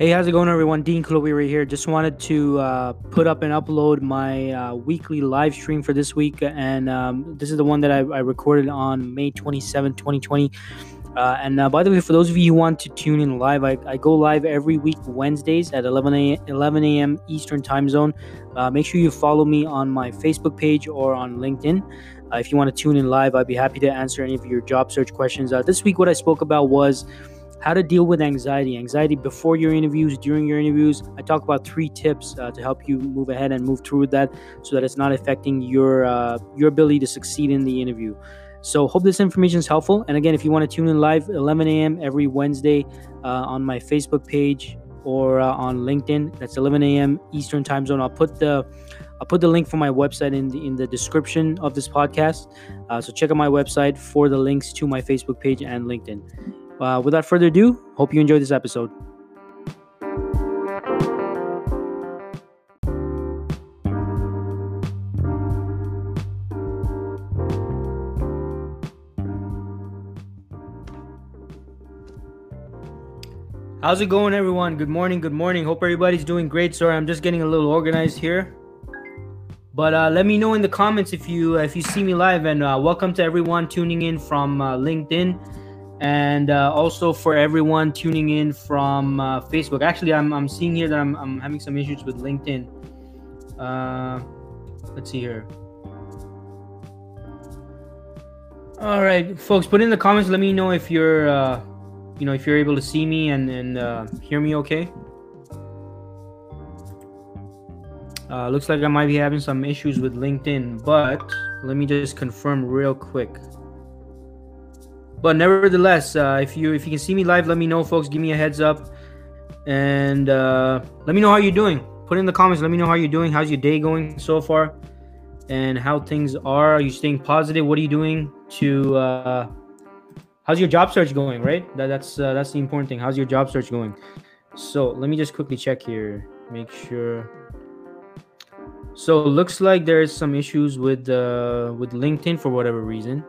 Hey, how's it going, everyone? Dean right here. Just wanted to uh, put up and upload my uh, weekly live stream for this week. And um, this is the one that I, I recorded on May 27, 2020. Uh, and uh, by the way, for those of you who want to tune in live, I, I go live every week Wednesdays at 11 a.m. 11 a.m. Eastern Time Zone. Uh, make sure you follow me on my Facebook page or on LinkedIn. Uh, if you want to tune in live, I'd be happy to answer any of your job search questions. this week, what I spoke about was how to deal with anxiety. Anxiety before your interviews during your interviews. I talk about three tips uh, to help you move ahead and move through that so that it's not affecting your uh, your ability to succeed in the interview. So hope this information is helpful. And again if you want to tune in live 11 a.m every wednesday uh, on my facebook page or uh, on linkedin that's 11 a.m eastern time zone. I'll put the I'll put the link for my website in the in the description of this podcast. Uh, so check out my website for the links to my Facebook page and LinkedIn. Uh, without further ado, hope you enjoyed this episode. How's it going, everyone? Good morning. Good morning. Hope everybody's doing great. Sorry, I'm just getting a little organized here. But uh, let me know in the comments if you if you see me live. And uh, welcome to everyone tuning in from uh, LinkedIn and uh, also for everyone tuning in from uh, Facebook. Actually, I'm, I'm seeing here that I'm, I'm having some issues with LinkedIn. Uh, let's see here. All right, folks, put in the comments. Let me know if you're, uh, you know, if you're able to see me and and uh, hear me okay. Uh, looks like I might be having some issues with LinkedIn, but let me just confirm real quick. But nevertheless, uh, if you if you can see me live, let me know, folks. Give me a heads up, and uh, let me know how you're doing. Put in the comments. Let me know how you're doing. How's your day going so far, and how things are. Are you staying positive? What are you doing to? Uh, how's your job search going? Right. That, that's uh, that's the important thing. How's your job search going? So let me just quickly check here. Make sure. So looks like there's some issues with uh, with LinkedIn for whatever reason.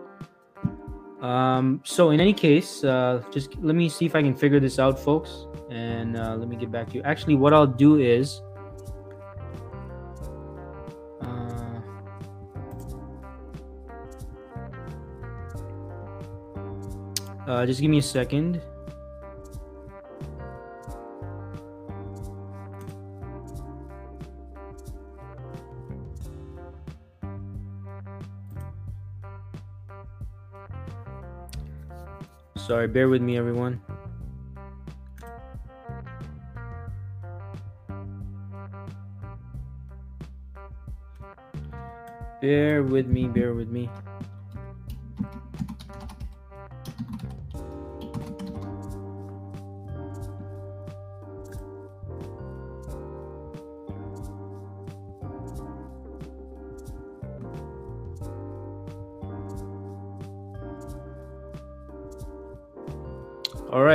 Um, so in any case, uh, just let me see if I can figure this out, folks, and uh, let me get back to you. Actually, what I'll do is. Uh, uh just give me a second. Sorry, bear with me, everyone. Bear with me, bear with me.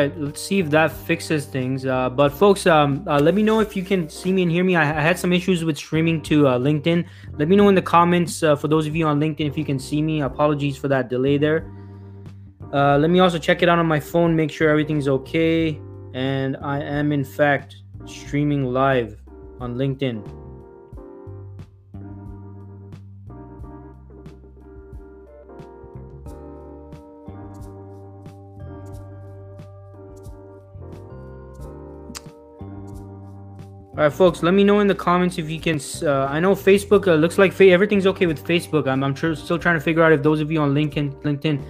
Right, let's see if that fixes things. Uh, but folks, um, uh, let me know if you can see me and hear me. I, I had some issues with streaming to uh, LinkedIn. Let me know in the comments uh, for those of you on LinkedIn if you can see me. Apologies for that delay there. Uh, let me also check it out on my phone, make sure everything's okay. And I am in fact streaming live on LinkedIn. All right, folks. Let me know in the comments if you can. Uh, I know Facebook uh, looks like fa- everything's okay with Facebook. I'm, I'm tr- still trying to figure out if those of you on LinkedIn, LinkedIn.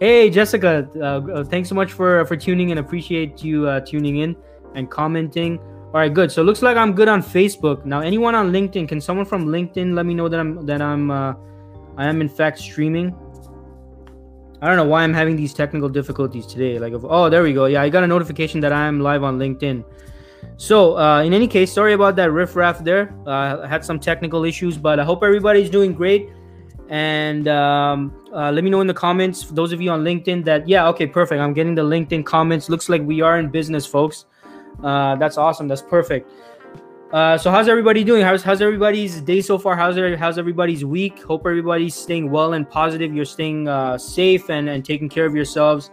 Hey, Jessica. Uh, uh thanks so much for for tuning in. Appreciate you uh, tuning in and commenting. All right, good. So it looks like I'm good on Facebook. Now, anyone on LinkedIn? Can someone from LinkedIn let me know that I'm that I'm uh, I am in fact streaming? I don't know why I'm having these technical difficulties today. Like, oh, there we go. Yeah, I got a notification that I'm live on LinkedIn. So, uh, in any case, sorry about that riffraff there. Uh, I had some technical issues, but I hope everybody's doing great. And um, uh, let me know in the comments, those of you on LinkedIn, that yeah, okay, perfect. I'm getting the LinkedIn comments. Looks like we are in business, folks. Uh, that's awesome. That's perfect. Uh, so, how's everybody doing? How's how's everybody's day so far? How's how's everybody's week? Hope everybody's staying well and positive. You're staying uh, safe and and taking care of yourselves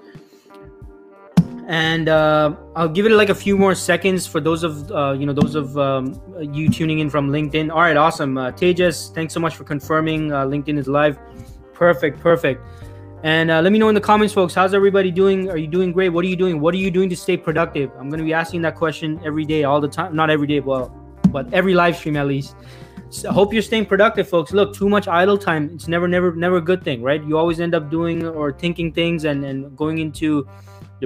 and uh, I'll give it like a few more seconds for those of uh, you know those of um, you tuning in from LinkedIn. All right, awesome. Uh, Tejas, thanks so much for confirming uh, LinkedIn is live. Perfect, perfect. And uh, let me know in the comments, folks. How's everybody doing? Are you doing great? What are you doing? What are you doing to stay productive? I'm going to be asking that question every day, all the time. Not every day, well, but every live stream at least. So hope you're staying productive, folks. Look, too much idle time. It's never, never, never a good thing, right? You always end up doing or thinking things and, and going into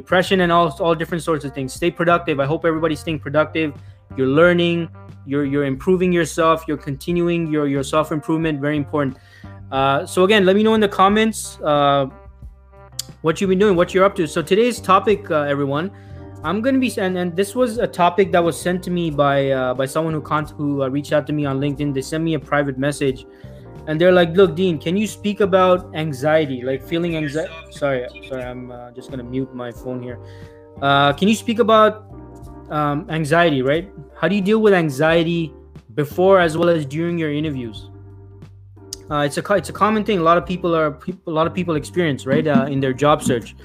depression and all, all different sorts of things. Stay productive. I hope everybody's staying productive. You're learning, you're you're improving yourself, you're continuing your, your self-improvement. Very important. Uh, so again, let me know in the comments uh, what you've been doing, what you're up to. So today's topic, uh, everyone, I'm gonna be and, and this was a topic that was sent to me by uh, by someone who con- who uh, reached out to me on LinkedIn. They sent me a private message, and they're like, "Look, Dean, can you speak about anxiety, like feeling anxiety?" Sorry, sorry, I'm uh, just gonna mute my phone here. Uh, can you speak about um, anxiety? Right? How do you deal with anxiety before as well as during your interviews? Uh, it's a it's a common thing. A lot of people are a lot of people experience right uh, in their job search.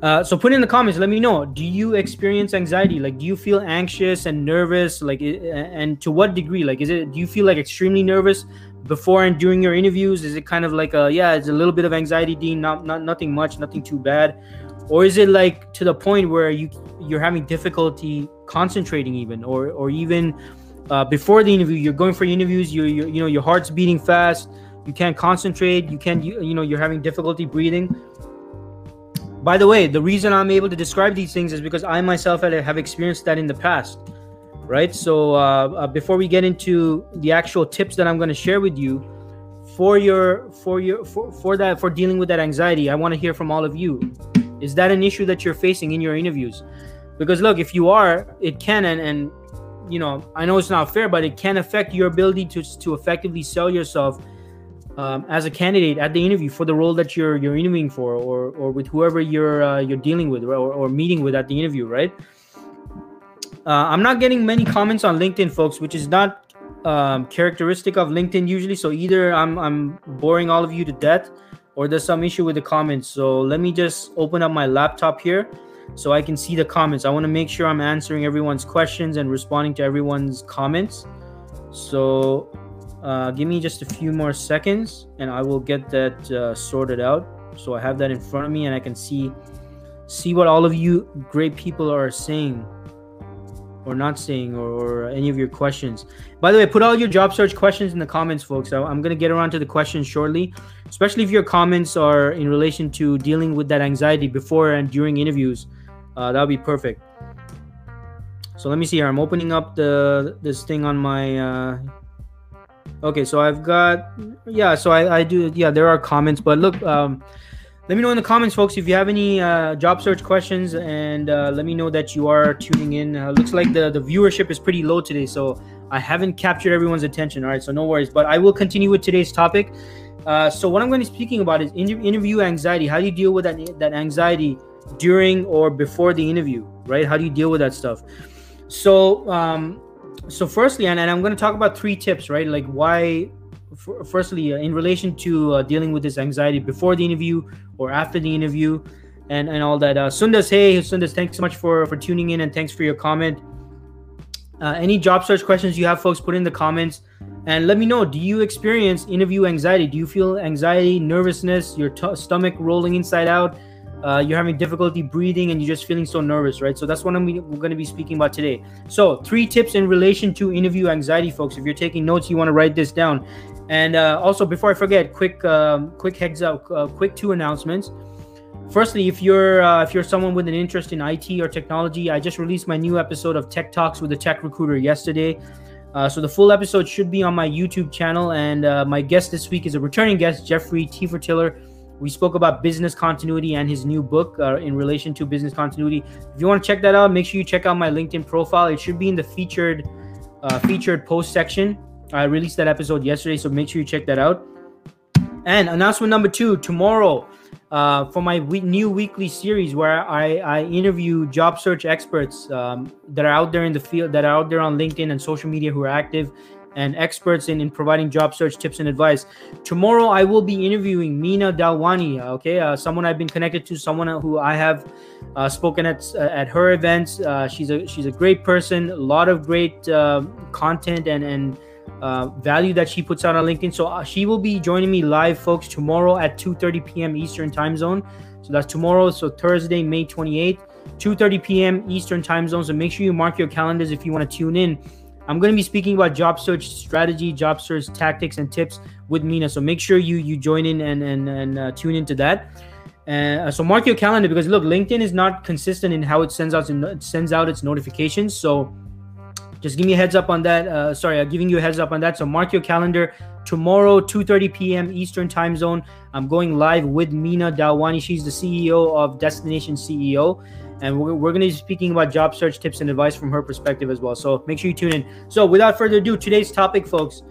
Uh, so put in the comments. Let me know. Do you experience anxiety? Like, do you feel anxious and nervous? Like, and to what degree? Like, is it? Do you feel like extremely nervous before and during your interviews? Is it kind of like a yeah, it's a little bit of anxiety, Dean. Not not nothing much, nothing too bad, or is it like to the point where you you're having difficulty concentrating even, or or even uh, before the interview, you're going for interviews, you you you know your heart's beating fast you can't concentrate you can't you, you know you're having difficulty breathing by the way the reason i'm able to describe these things is because i myself have experienced that in the past right? So uh, uh, before we get into the actual tips that i'm going to share with you for your for your for, for that for dealing with that anxiety i want to hear from all of you. Is that an issue that you're facing in your interviews? Because look if you are it can and, and you know i know it's not fair but it can affect your ability to to effectively sell yourself um, as a candidate at the interview for the role that you're you're interviewing for, or or with whoever you're uh, you're dealing with or, or meeting with at the interview, right? Uh, I'm not getting many comments on LinkedIn, folks, which is not um, characteristic of LinkedIn usually. So either I'm I'm boring all of you to death, or there's some issue with the comments. So let me just open up my laptop here so I can see the comments. I want to make sure I'm answering everyone's questions and responding to everyone's comments. So uh, give me just a few more seconds and I will get that uh, sorted out. So I have that in front of me and I can see see what all of you great people are saying or not saying or, or, any of your questions. By the way, put all your job search questions in the comments, folks. I, I'm going to get around to the questions shortly, especially if your comments are in relation to dealing with that anxiety before and during interviews. Uh, that would be perfect. So let me see here. I'm opening up the this thing on my uh, Okay, so I've got yeah, so I, I do yeah, there are comments, but look, um, let me know in the comments, folks, if you have any uh, job search questions, and uh, let me know that you are tuning in. Uh, looks like the the viewership is pretty low today, so I haven't captured everyone's attention. All right, so no worries, but I will continue with today's topic. Uh, so what I'm going to be speaking about is inter- interview anxiety. How do you deal with that that anxiety during or before the interview, right? How do you deal with that stuff? So um, so firstly and, and i'm going to talk about three tips right like why f- firstly uh, in relation to uh, dealing with this anxiety before the interview or after the interview and and all that uh sundas hey sundas thanks so much for for tuning in and thanks for your comment uh, any job search questions you have folks put in the comments and let me know do you experience interview anxiety do you feel anxiety nervousness your t- stomach rolling inside out uh, you're having difficulty breathing and you're just feeling so nervous, right? So that's what I'm, we're going to be speaking about today. So, three tips in relation to interview anxiety, folks. If you're taking notes, you want to write this down. And uh, also, before I forget, quick, um, quick heads up, uh, quick two announcements. Firstly, if you're uh, if you're someone with an interest in IT or technology, I just released my new episode of Tech Talks with the Tech Recruiter yesterday. Uh, so the full episode should be on my YouTube channel, and uh, my guest this week is a returning guest, Jeffrey Tiefertiller we spoke about business continuity and his new book uh, in relation to business continuity. If you want to check that out, make sure you check out my LinkedIn profile. It should be in the featured featured post section. I released that episode yesterday, so make sure you check that out. And announcement number two tomorrow uh, for my we- new weekly series where I, I interview job search experts um, that are out there in the field, that are out there on LinkedIn and social media who are active and experts in, in providing job search tips and advice. Tomorrow, I will be interviewing Mina Dalwani, okay, uh, someone I've been connected to, someone who I have uh, spoken at uh, at her events. Uh, she's a she's a great person, a lot of great uh, content and and uh, value that she puts out on LinkedIn. So she will be joining me live, folks, tomorrow at 2:30 p.m. Eastern Time Zone. So that's tomorrow. So Thursday, May 28th, 2:30 p.m. Eastern Time Zone. So make sure you mark your calendars if you want to tune in. I'm going to be speaking about job search strategy, job search tactics, and tips with Mina. So make sure you you join in and and, and uh, tune into that. Uh, so mark your calendar because look, LinkedIn is not consistent in how it sends out it sends out its notifications. So just give me a heads up on that. Uh, sorry, I'm giving you a heads up on that. So mark your calendar tomorrow, 2:30 p.m. Eastern Time Zone. I'm going live with Mina Dalwani. She's the CEO of Destination CEO and we're, we're going to be speaking about job search tips and advice from her perspective as well. So make sure you tune in. So without further ado, today's topic, folks,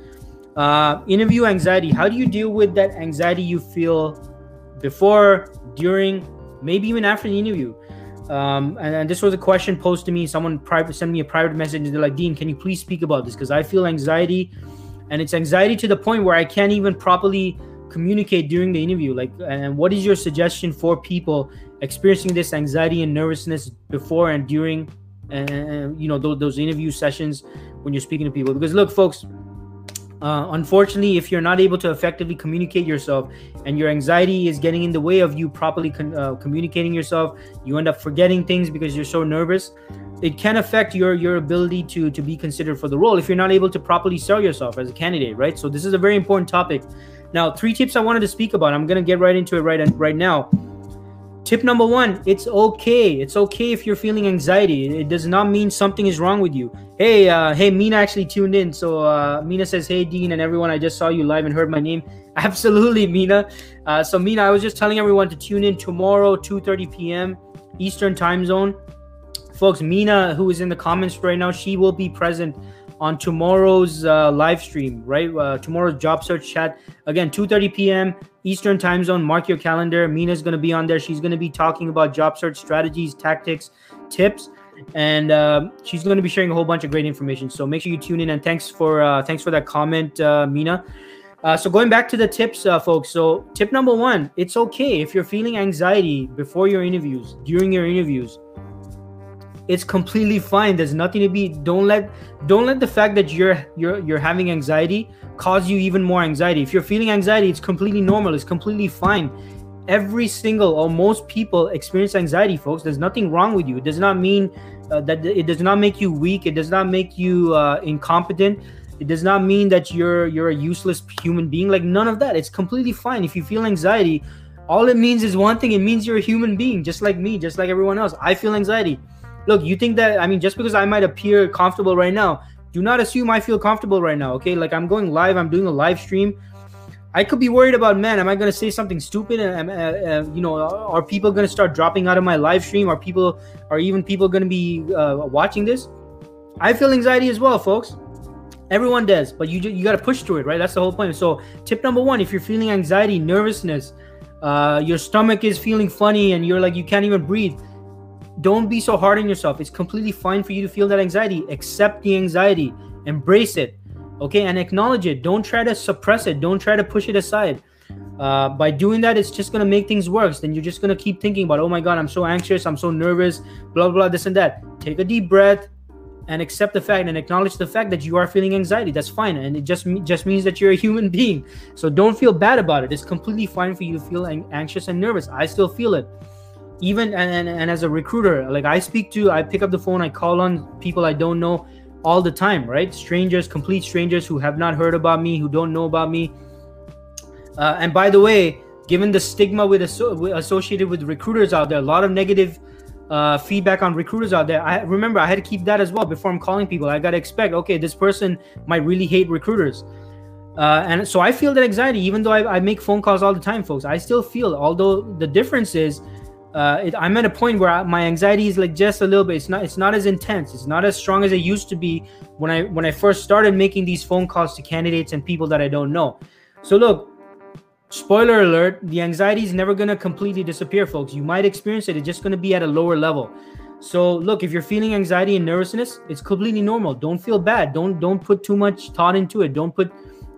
uh, interview anxiety. How do you deal with that anxiety you feel before, during, maybe even after the interview? Um, and, and, this was a question posed to me. Someone private sent me a private message. And they're like, Dean, can you please speak about this? Because I feel anxiety, and it's anxiety to the point where I can't even properly communicate during the interview. Like, and what is your suggestion for people experiencing this anxiety and nervousness before and during and you know those interview sessions when you're speaking to people because look folks uh, unfortunately if you're not able to effectively communicate yourself and your anxiety is getting in the way of you properly con- uh, communicating yourself you end up forgetting things because you're so nervous it can affect your your ability to to be considered for the role if you're not able to properly sell yourself as a candidate right? So this is a very important topic. Now three tips i wanted to speak about. I'm going to get right into it right right now Tip number one, it's okay. It's okay if you're feeling anxiety. It does not mean something is wrong with you. Hey, uh, hey, Mina actually tuned in. So uh, Mina says, "Hey, Dean, and everyone, I just saw you live and heard my name." Absolutely, Mina. Uh, so Mina, I was just telling everyone to tune in tomorrow, 2:30 p.m. Eastern Time Zone. Folks, Mina, who is in the comments right now, she will be present on tomorrow's uh, live stream, right? Uh, tomorrow's job search chat again, 2:30 p.m. Eastern Time Zone. Mark your calendar. Mina's going to be on there. She's going to be talking about job search strategies, tactics, tips, and uh, she's going to be sharing a whole bunch of great information. So make sure you tune in. And thanks for uh, thanks for that comment, uh, Mina. Uh, so going back to the tips, uh, folks. So tip number one: it's okay if you're feeling anxiety before your interviews, during your interviews it's completely fine. There's nothing to be don't let don't let the fact that you're you're you're having anxiety cause you even more anxiety. If you're feeling anxiety it's completely normal. It's completely fine. Every single or most people experience anxiety folks. There's nothing wrong with you. It does not mean uh, that it does not make you weak. It does not make you uh, incompetent. It does not mean that you're you're a useless human being. Like none of that. It's completely fine. If you feel anxiety all it means is one thing. It means you're a human being just like me just like everyone else. I feel anxiety look, you think that I mean just because I might appear comfortable right now, do not assume I feel comfortable right now. Okay, like I'm going live, I'm doing a live stream. I could be worried about, man, am I going to say something stupid? And, uh, uh, you know, are people going to start dropping out of my live stream? Are people, are even people going to be uh, watching this? I feel anxiety as well, folks. Everyone does, but you you got to push through it, right? That's the whole point. So, tip number one: if you're feeling anxiety, nervousness, uh, your stomach is feeling funny, and you're like you can't even breathe, don't be so hard on yourself. It's completely fine for you to feel that anxiety. Accept the anxiety, embrace it, okay, and acknowledge it. Don't try to suppress it. Don't try to push it aside. Uh, by doing that, it's just gonna make things worse. Then you're just gonna keep thinking about, oh my god, I'm so anxious, I'm so nervous, blah blah, this and that. Take a deep breath and accept the fact and acknowledge the fact that you are feeling anxiety. That's fine, and it just just means that you're a human being. So don't feel bad about it. It's completely fine for you to feel anxious and nervous. I still feel it even and, and, as a recruiter like i speak to i pick up the phone i call on people i don't know all the time right? Strangers complete strangers who have not heard about me who don't know about me. Uh, and by the way given the stigma with associated with recruiters out there a lot of negative uh, feedback on recruiters out there i remember i had to keep that as well before i'm calling people. I got to expect okay this person might really hate recruiters. Uh, and so i feel that anxiety even though I, I make phone calls all the time folks. I still feel although the difference is uh, it, I'm at a point where I, my anxiety is like just a little bit. It's not. It's not as intense. It's not as strong as it used to be when I when I first started making these phone calls to candidates and people that I don't know. So look, spoiler alert: the anxiety is never gonna completely disappear, folks. You might experience it. It's just gonna be at a lower level. So look, if you're feeling anxiety and nervousness, it's completely normal. Don't feel bad. Don't don't put too much thought into it. Don't put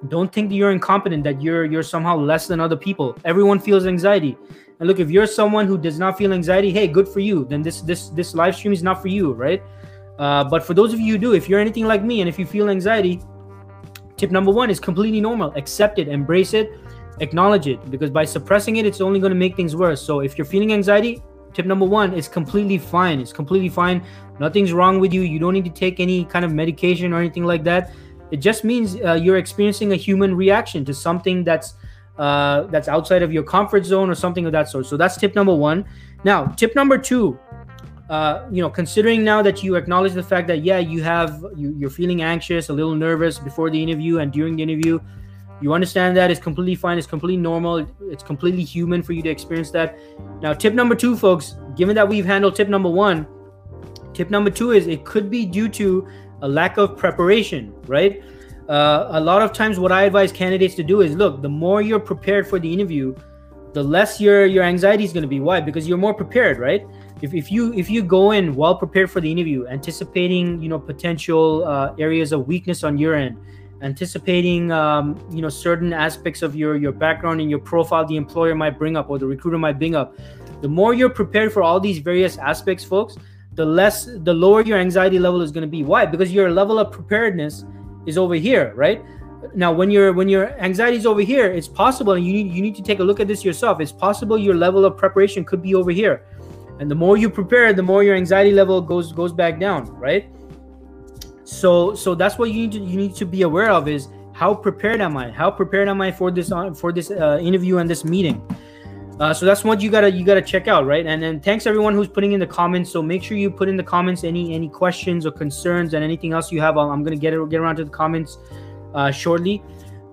don't think that you're incompetent, that you're you're somehow less than other people. Everyone feels anxiety. And look, if you're someone who does not feel anxiety, hey, good for you. Then this this this live stream is not for you, right? Uh, but for those of you who do, if you're anything like me, and if you feel anxiety, tip number one is completely normal. Accept it, embrace it, acknowledge it. Because by suppressing it, it's only going to make things worse. So if you're feeling anxiety, tip number one is completely fine. It's completely fine. Nothing's wrong with you. You don't need to take any kind of medication or anything like that. It just means uh, you're experiencing a human reaction to something that's uh, that's outside of your comfort zone or something of that sort. So that's tip number one. Now, tip number two, uh, you know, considering now that you acknowledge the fact that yeah, you have you, you're feeling anxious, a little nervous before the interview and during the interview, you understand that it's completely fine, it's completely normal, it's completely human for you to experience that. Now, tip number two, folks, given that we've handled tip number one, tip number two is it could be due to a lack of preparation, right? Uh, a lot of times, what I advise candidates to do is look, the more you're prepared for the interview, the less your your anxiety is going to be. Why? Because you're more prepared, right? If, if you if you go in well prepared for the interview, anticipating you know potential uh, areas of weakness on your end, anticipating um, you know certain aspects of your your background and your profile the employer might bring up or the recruiter might bring up, the more you're prepared for all these various aspects, folks, the less the lower your anxiety level is going to be. Why? Because your level of preparedness is over here, right? Now, when your when your anxiety is over here, it's possible, and you need you need to take a look at this yourself. It's possible your level of preparation could be over here, and the more you prepare, the more your anxiety level goes goes back down, right? So so that's what you need to you need to be aware of is how prepared am I? How prepared am I for this uh, for this uh, interview and this meeting? Uh, so that's what you gotta you gotta check out, right? And then thanks everyone who's putting in the comments. So make sure you put in the comments any any questions or concerns and anything else you have. I'm gonna get it get around to the comments uh, shortly.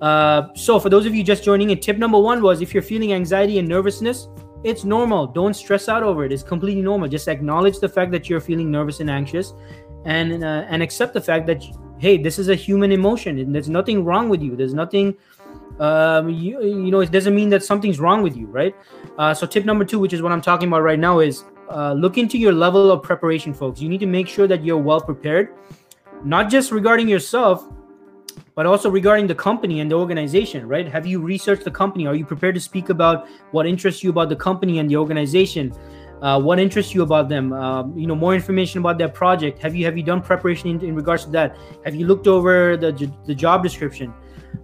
Uh, so for those of you just joining in, tip number one was if you're feeling anxiety and nervousness, it's normal. Don't stress out over it. It's completely normal. Just acknowledge the fact that you're feeling nervous and anxious, and uh, and accept the fact that hey, this is a human emotion, and there's nothing wrong with you. There's nothing um, you, you know, it doesn't mean that something's wrong with you, right? Uh, so, tip number two, which is what I'm talking about right now, is uh, look into your level of preparation, folks. You need to make sure that you're well prepared, not just regarding yourself, but also regarding the company and the organization, right? Have you researched the company? Are you prepared to speak about what interests you about the company and the organization? Uh, what interests you about them? Um, you know, more information about their project. Have you have you done preparation in, in regards to that? Have you looked over the the job description?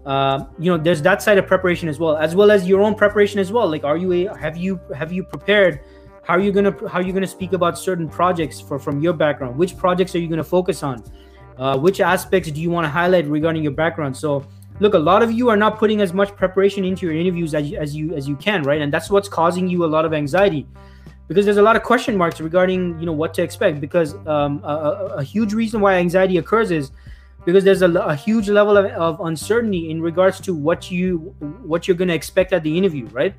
Uh, you know there's that side of preparation as well as well as your own preparation as well. Like are you a, have you have you prepared? How are you gonna how are you gonna speak about certain projects for from your background? Which projects are you gonna focus on? Uh, which aspects do you want to highlight regarding your background? So look a lot of you are not putting as much preparation into your interviews as, as you as you can right? And that's what's causing you a lot of anxiety. Because there's a lot of question marks regarding you know what to expect. Because um, a, a huge reason why anxiety occurs is because there's a, a huge level of, of, uncertainty in regards to what you what you're going to expect at the interview right?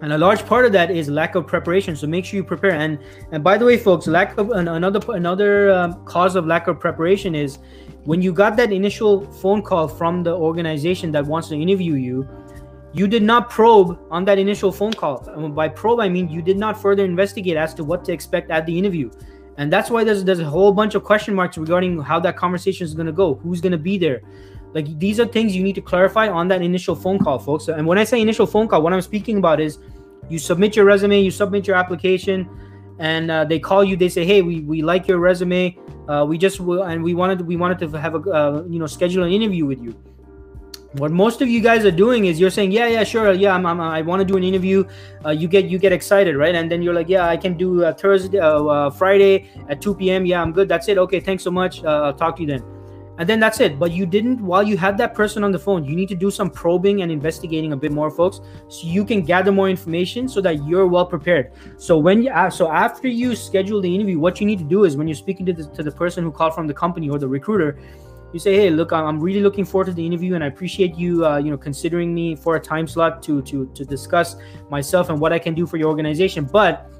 And a large part of that is lack of preparation so make sure you prepare. And and by the way folks lack of another another um, cause of lack of preparation is when you got that initial phone call from the organization that wants to interview you you did not probe on that initial phone call. By probe i mean you did not further investigate as to what to expect at the interview and that's why there's there's a whole bunch of question marks regarding how that conversation is going to go. Who's going to be there? Like these are things you need to clarify on that initial phone call folks. And when i say initial phone call what i'm speaking about is you submit your resume you submit your application and uh, they call you they say hey we, we like your resume. Uh, we just and we wanted we wanted to have a uh, you know schedule an interview with you what most of you guys are doing is you're saying yeah yeah sure yeah I'm, I'm i want to do an interview. Uh, you get you get excited right? And then you're like yeah i can do uh, thursday uh, uh friday at 2 p.m yeah i'm good. That's it. Okay thanks so much. Uh, i'll talk to you then. And then that's it. But you didn't while you had that person on the phone you need to do some probing and investigating a bit more folks so you can gather more information so that you're well prepared. So when you so after you schedule the interview what you need to do is when you're speaking to the, to the person who called from the company or the recruiter you say, "Hey, look, I'm really looking forward to the interview, and I appreciate you, uh, you know, considering me for a time slot to to to discuss myself and what I can do for your organization." But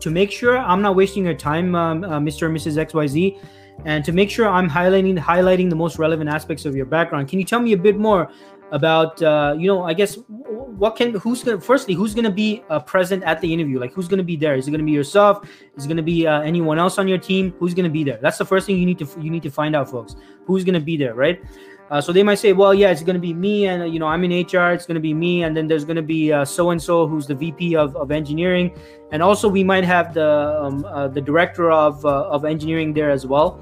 to make sure I'm not wasting your time, um, uh, Mr. and Mrs. XYZ, and to make sure I'm highlighting highlighting the most relevant aspects of your background, can you tell me a bit more about uh, you know i guess what can who's gonna firstly who's gonna be uh, present at the interview? Like who's gonna be there? Is it gonna be yourself? Is it gonna be uh, anyone else on your team? Who's gonna be there? That's the first thing you need to you need to find out folks. Who's gonna be there right? Uh, so they might say well yeah it's gonna be me and you know i'm in hr it's gonna be me and then there's gonna be so and so who's the vp of, of engineering. And also we might have the um, uh, the director of uh, of engineering there as well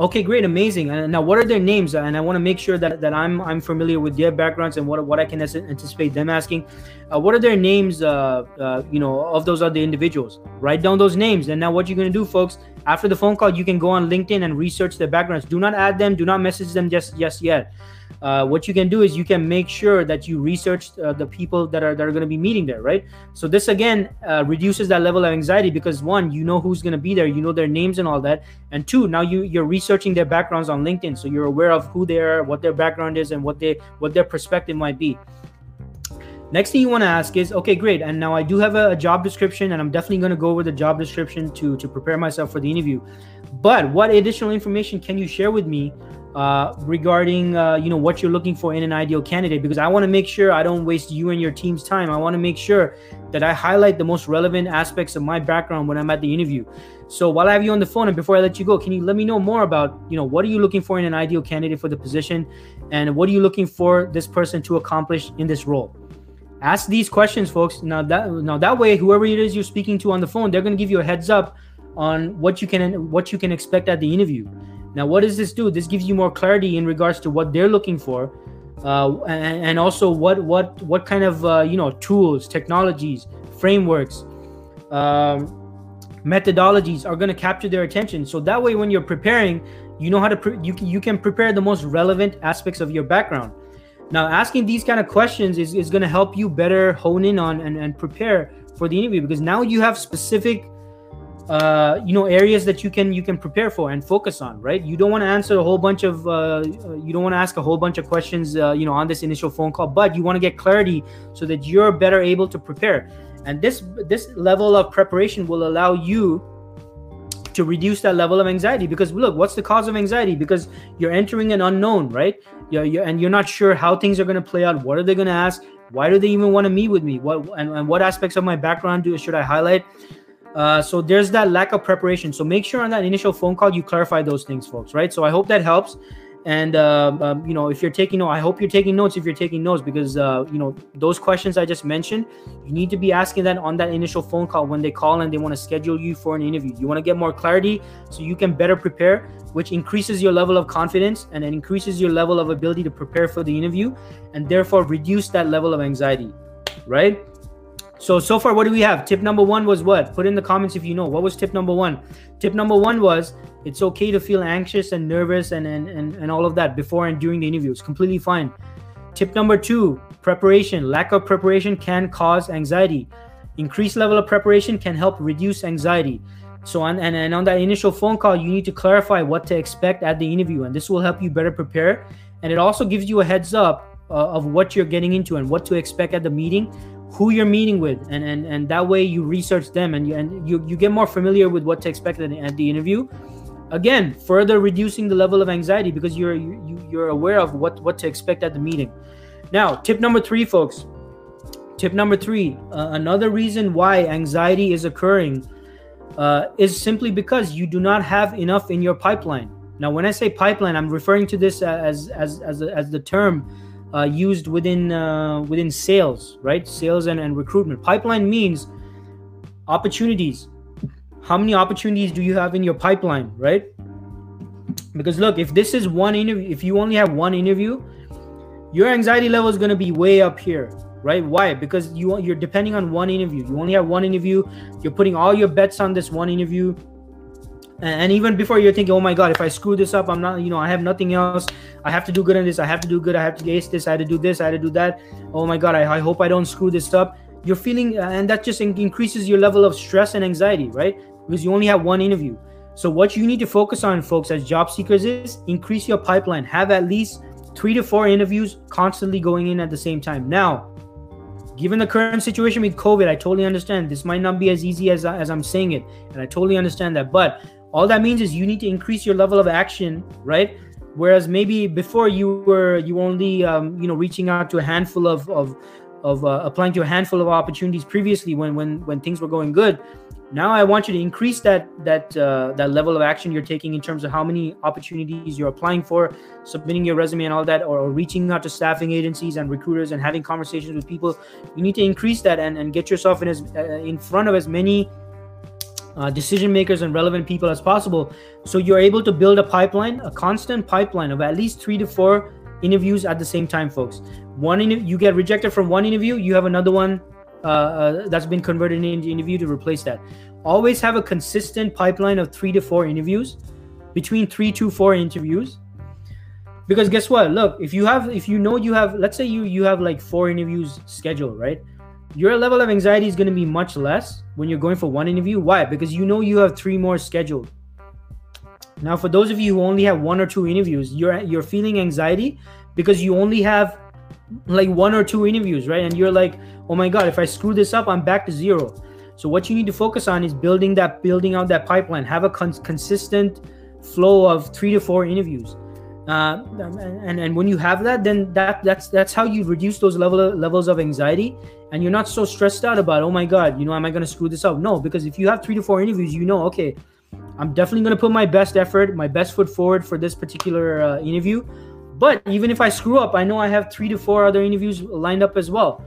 Okay, great, amazing. And now, what are their names? And I want to make sure that, that I'm I'm familiar with their backgrounds and what what I can anticipate them asking. Uh, what are their names? Uh, uh, you know, of those other individuals. Write down those names. And now, what you're gonna do, folks? After the phone call, you can go on LinkedIn and research their backgrounds. Do not add them. Do not message them just just yet uh, what you can do is you can make sure that you research uh, the people that are that are going to be meeting there right? So this again uh, reduces that level of anxiety because one you know who's going to be there you know their names and all that and two now you you're researching their backgrounds on linkedin so you're aware of who they are what their background is and what they what their perspective might be. Next thing you want to ask is okay great and now i do have a, a job description and i'm definitely going to go over the job description to to prepare myself for the interview. But what additional information can you share with me uh, regarding uh, you know what you're looking for in an ideal candidate because I want to make sure I don't waste you and your team's time. I want to make sure that I highlight the most relevant aspects of my background when I'm at the interview. So while I have you on the phone and before I let you go, can you let me know more about you know what are you looking for in an ideal candidate for the position, and what are you looking for this person to accomplish in this role? Ask these questions, folks. Now that now that way, whoever it is you're speaking to on the phone, they're going to give you a heads up on what you can what you can expect at the interview. Now, what does this do? This gives you more clarity in regards to what they're looking for, uh, and, and, also what what what kind of uh, you know tools, technologies, frameworks, um, methodologies are going to capture their attention. So that way, when you're preparing, you know how to pre- you can, you can prepare the most relevant aspects of your background. Now, asking these kind of questions is, is going to help you better hone in on and, and prepare for the interview because now you have specific uh, you know areas that you can you can prepare for and focus on right? You don't want to answer a whole bunch of uh, you don't want to ask a whole bunch of questions uh, you know on this initial phone call but you want to get clarity so that you're better able to prepare. And this this level of preparation will allow you to reduce that level of anxiety because look what's the cause of anxiety? Because you're entering an unknown right? You're, you're and you're not sure how things are going to play out what are they going to ask why do they even want to meet with me? What and, and what aspects of my background do should i highlight uh, so there's that lack of preparation. So make sure on that initial phone call you clarify those things, folks. Right. So I hope that helps. And uh, um, you know, if you're taking I hope you're taking notes. If you're taking notes, because uh, you know those questions I just mentioned, you need to be asking that on that initial phone call when they call and they want to schedule you for an interview. You want to get more clarity so you can better prepare, which increases your level of confidence and it increases your level of ability to prepare for the interview, and therefore reduce that level of anxiety. Right. So, so far, what do we have? Tip number one was what? Put in the comments if you know. What was tip number one? Tip number one was it's okay to feel anxious and nervous and, and, and, and all of that before and during the interview. It's completely fine. Tip number two preparation. Lack of preparation can cause anxiety. Increased level of preparation can help reduce anxiety. So, on, and, and on that initial phone call, you need to clarify what to expect at the interview, and this will help you better prepare. And it also gives you a heads up uh, of what you're getting into and what to expect at the meeting who you're meeting with and and, and that way you research them and you and you, you get more familiar with what to expect at, at the interview. Again further reducing the level of anxiety because you're you, you're aware of what what to expect at the meeting. Now tip number three folks. Tip number three uh, another reason why anxiety is occurring uh, is simply because you do not have enough in your pipeline. Now when i say pipeline i'm referring to this as as as, as the term uh, used within uh, within sales, right? Sales and, and recruitment. Pipeline means opportunities. How many opportunities do you have in your pipeline, right? Because look, if this is one interview, if you only have one interview, your anxiety level is going to be way up here, right? Why? Because you you're depending on one interview. You only have one interview. You're putting all your bets on this one interview and even before you're thinking oh my god if i screw this up i'm not you know i have nothing else. I have to do good in this. I have to do good. I have to ace this. I had to do this. I had to do that. Oh my god i, I hope i don't screw this up. You're feeling uh, and that just increases your level of stress and anxiety right? Because you only have one interview. So what you need to focus on folks as job seekers is increase your pipeline. Have at least three to four interviews constantly going in at the same time. Now given the current situation with covid i totally understand. This might not be as easy as, as i'm saying it and i totally understand that. But all that means is you need to increase your level of action right? Whereas maybe before you were you only um, you know reaching out to a handful of of of uh, applying to a handful of opportunities previously when when when things were going good. Now i want you to increase that that uh, that level of action you're taking in terms of how many opportunities you're applying for submitting your resume and all that or, or reaching out to staffing agencies and recruiters and having conversations with people. You need to increase that and, and get yourself in as uh, in front of as many uh, decision makers and relevant people as possible. So you're able to build a pipeline, a constant pipeline of at least three to four interviews at the same time, folks. One in, you get rejected from one interview, you have another one uh, uh, that's been converted into interview to replace that. Always have a consistent pipeline of three to four interviews, between three to four interviews. Because guess what? Look, if you have, if you know you have, let's say you you have like four interviews scheduled, right? Your level of anxiety is going to be much less when you're going for one interview. Why? Because you know you have three more scheduled. Now, for those of you who only have one or two interviews, you're you're feeling anxiety because you only have like one or two interviews, right? And you're like, oh my god, if I screw this up, I'm back to zero. So what you need to focus on is building that, building out that pipeline. Have a con- consistent flow of three to four interviews. Uh, and and when you have that, then that that's that's how you reduce those level levels of anxiety, and you're not so stressed out about oh my god, you know, am I gonna screw this up? No, because if you have three to four interviews, you know, okay, I'm definitely gonna put my best effort, my best foot forward for this particular uh, interview. But even if I screw up, I know I have three to four other interviews lined up as well.